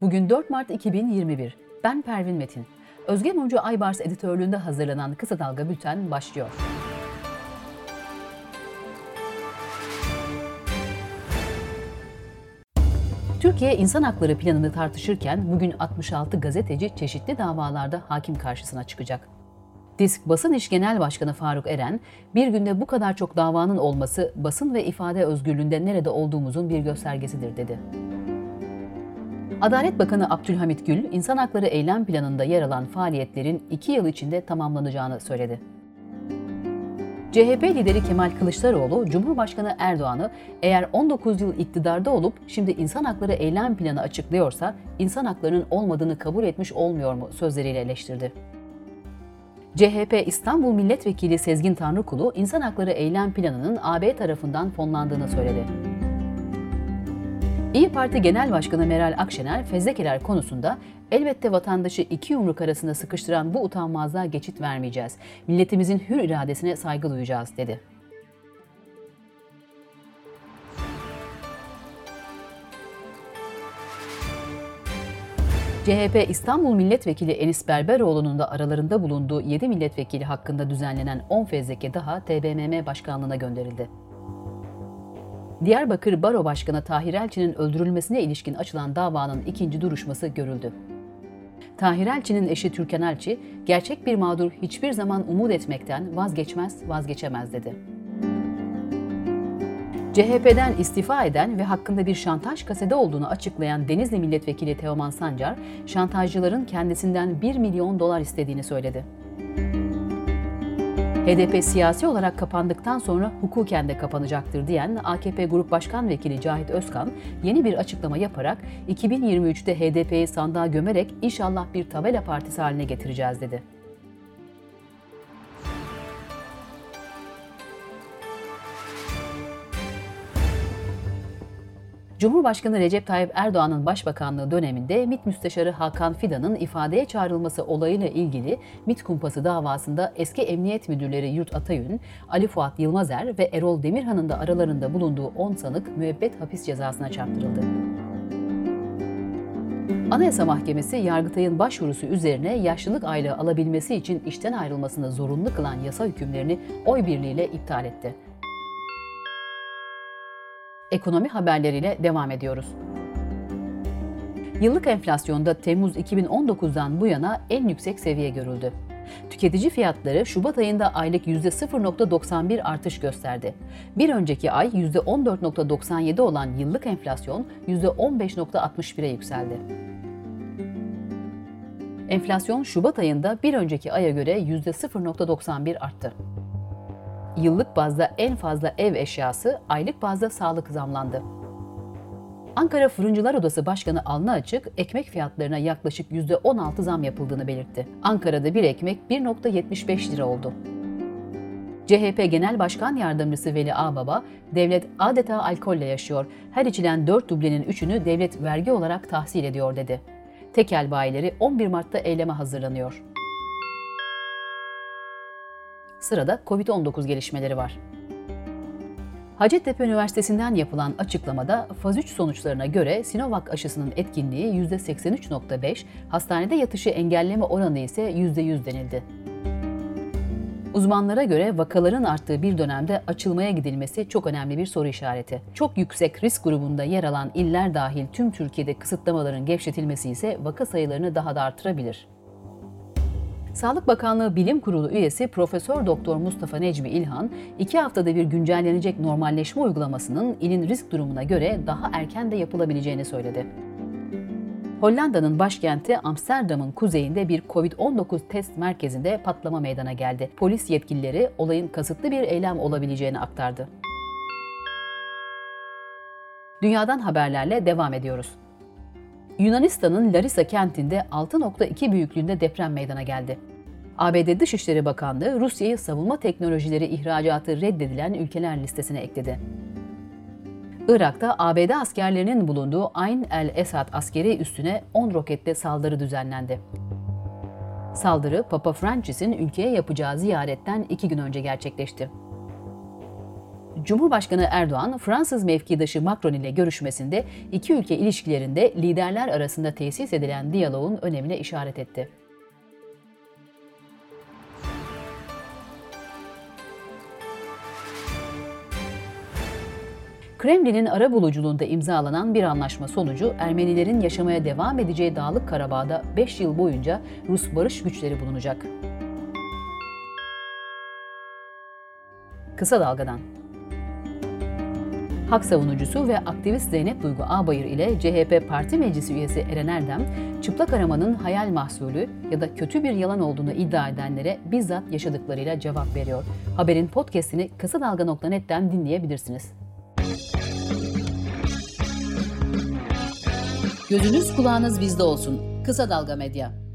Bugün 4 Mart 2021. Ben Pervin Metin. Özge Mumcu Aybars editörlüğünde hazırlanan Kısa Dalga Bülten başlıyor. Türkiye İnsan Hakları Planını tartışırken bugün 66 gazeteci çeşitli davalarda hakim karşısına çıkacak. Disk Basın İş Genel Başkanı Faruk Eren, bir günde bu kadar çok davanın olması basın ve ifade özgürlüğünde nerede olduğumuzun bir göstergesidir dedi. Adalet Bakanı Abdülhamit Gül, insan hakları eylem planında yer alan faaliyetlerin iki yıl içinde tamamlanacağını söyledi. CHP lideri Kemal Kılıçdaroğlu, Cumhurbaşkanı Erdoğan'ı eğer 19 yıl iktidarda olup şimdi insan hakları eylem planı açıklıyorsa insan haklarının olmadığını kabul etmiş olmuyor mu sözleriyle eleştirdi. CHP İstanbul Milletvekili Sezgin Tanrıkulu, insan hakları eylem planının AB tarafından fonlandığını söyledi. İyi Parti Genel Başkanı Meral Akşener, fezlekeler konusunda elbette vatandaşı iki yumruk arasında sıkıştıran bu utanmazlığa geçit vermeyeceğiz. Milletimizin hür iradesine saygı duyacağız dedi. CHP İstanbul Milletvekili Enis Berberoğlu'nun da aralarında bulunduğu 7 milletvekili hakkında düzenlenen 10 fezleke daha TBMM Başkanlığı'na gönderildi. Diyarbakır Baro Başkanı Tahir Elçi'nin öldürülmesine ilişkin açılan davanın ikinci duruşması görüldü. Tahir Elçi'nin eşi Türkan Elçi, gerçek bir mağdur hiçbir zaman umut etmekten vazgeçmez, vazgeçemez dedi. CHP'den istifa eden ve hakkında bir şantaj kasede olduğunu açıklayan Denizli Milletvekili Teoman Sancar, şantajcıların kendisinden 1 milyon dolar istediğini söyledi. HDP siyasi olarak kapandıktan sonra hukuken de kapanacaktır diyen AKP Grup Başkan Vekili Cahit Özkan yeni bir açıklama yaparak 2023'te HDP'yi sandığa gömerek inşallah bir tabela partisi haline getireceğiz dedi. Cumhurbaşkanı Recep Tayyip Erdoğan'ın başbakanlığı döneminde MİT Müsteşarı Hakan Fidan'ın ifadeye çağrılması olayıyla ilgili MİT kumpası davasında eski emniyet müdürleri Yurt Atayün, Ali Fuat Yılmazer ve Erol Demirhan'ın da aralarında bulunduğu 10 sanık müebbet hapis cezasına çarptırıldı. Anayasa Mahkemesi Yargıtay'ın başvurusu üzerine yaşlılık aylığı alabilmesi için işten ayrılmasını zorunlu kılan yasa hükümlerini oy birliğiyle iptal etti ekonomi haberleriyle devam ediyoruz. Yıllık enflasyonda Temmuz 2019'dan bu yana en yüksek seviye görüldü. Tüketici fiyatları Şubat ayında aylık %0.91 artış gösterdi. Bir önceki ay %14.97 olan yıllık enflasyon %15.61'e yükseldi. Enflasyon Şubat ayında bir önceki aya göre %0.91 arttı. Yıllık bazda en fazla ev eşyası, aylık bazda sağlık zamlandı. Ankara Fırıncılar Odası Başkanı Alnı Açık, ekmek fiyatlarına yaklaşık %16 zam yapıldığını belirtti. Ankara'da bir ekmek 1.75 lira oldu. CHP Genel Başkan Yardımcısı Veli Ağbaba, devlet adeta alkolle yaşıyor. Her içilen 4 dublenin 3'ünü devlet vergi olarak tahsil ediyor dedi. Tekel bayileri 11 Mart'ta eyleme hazırlanıyor. Sırada COVID-19 gelişmeleri var. Hacettepe Üniversitesi'nden yapılan açıklamada faz 3 sonuçlarına göre Sinovac aşısının etkinliği %83.5, hastanede yatışı engelleme oranı ise %100 denildi. Uzmanlara göre vakaların arttığı bir dönemde açılmaya gidilmesi çok önemli bir soru işareti. Çok yüksek risk grubunda yer alan iller dahil tüm Türkiye'de kısıtlamaların gevşetilmesi ise vaka sayılarını daha da artırabilir. Sağlık Bakanlığı Bilim Kurulu üyesi Profesör Doktor Mustafa Necmi İlhan, iki haftada bir güncellenecek normalleşme uygulamasının ilin risk durumuna göre daha erken de yapılabileceğini söyledi. Hollanda'nın başkenti Amsterdam'ın kuzeyinde bir COVID-19 test merkezinde patlama meydana geldi. Polis yetkilileri olayın kasıtlı bir eylem olabileceğini aktardı. Dünyadan haberlerle devam ediyoruz. Yunanistan'ın Larisa kentinde 6.2 büyüklüğünde deprem meydana geldi. ABD Dışişleri Bakanlığı Rusya'yı savunma teknolojileri ihracatı reddedilen ülkeler listesine ekledi. Irak'ta ABD askerlerinin bulunduğu Ayn el-Esad askeri üstüne 10 rokette saldırı düzenlendi. Saldırı Papa Francis'in ülkeye yapacağı ziyaretten iki gün önce gerçekleşti. Cumhurbaşkanı Erdoğan, Fransız mevkidaşı Macron ile görüşmesinde iki ülke ilişkilerinde liderler arasında tesis edilen diyaloğun önemine işaret etti. Kremlin'in ara buluculuğunda imzalanan bir anlaşma sonucu Ermenilerin yaşamaya devam edeceği Dağlık Karabağ'da 5 yıl boyunca Rus barış güçleri bulunacak. Kısa Dalga'dan Hak savunucusu ve aktivist Zeynep Duygu Ağbayır ile CHP Parti Meclisi üyesi Eren Erdem, çıplak aramanın hayal mahsulü ya da kötü bir yalan olduğunu iddia edenlere bizzat yaşadıklarıyla cevap veriyor. Haberin podcastini kısadalga.net'ten dinleyebilirsiniz. Gözünüz kulağınız bizde olsun. Kısa Dalga Medya.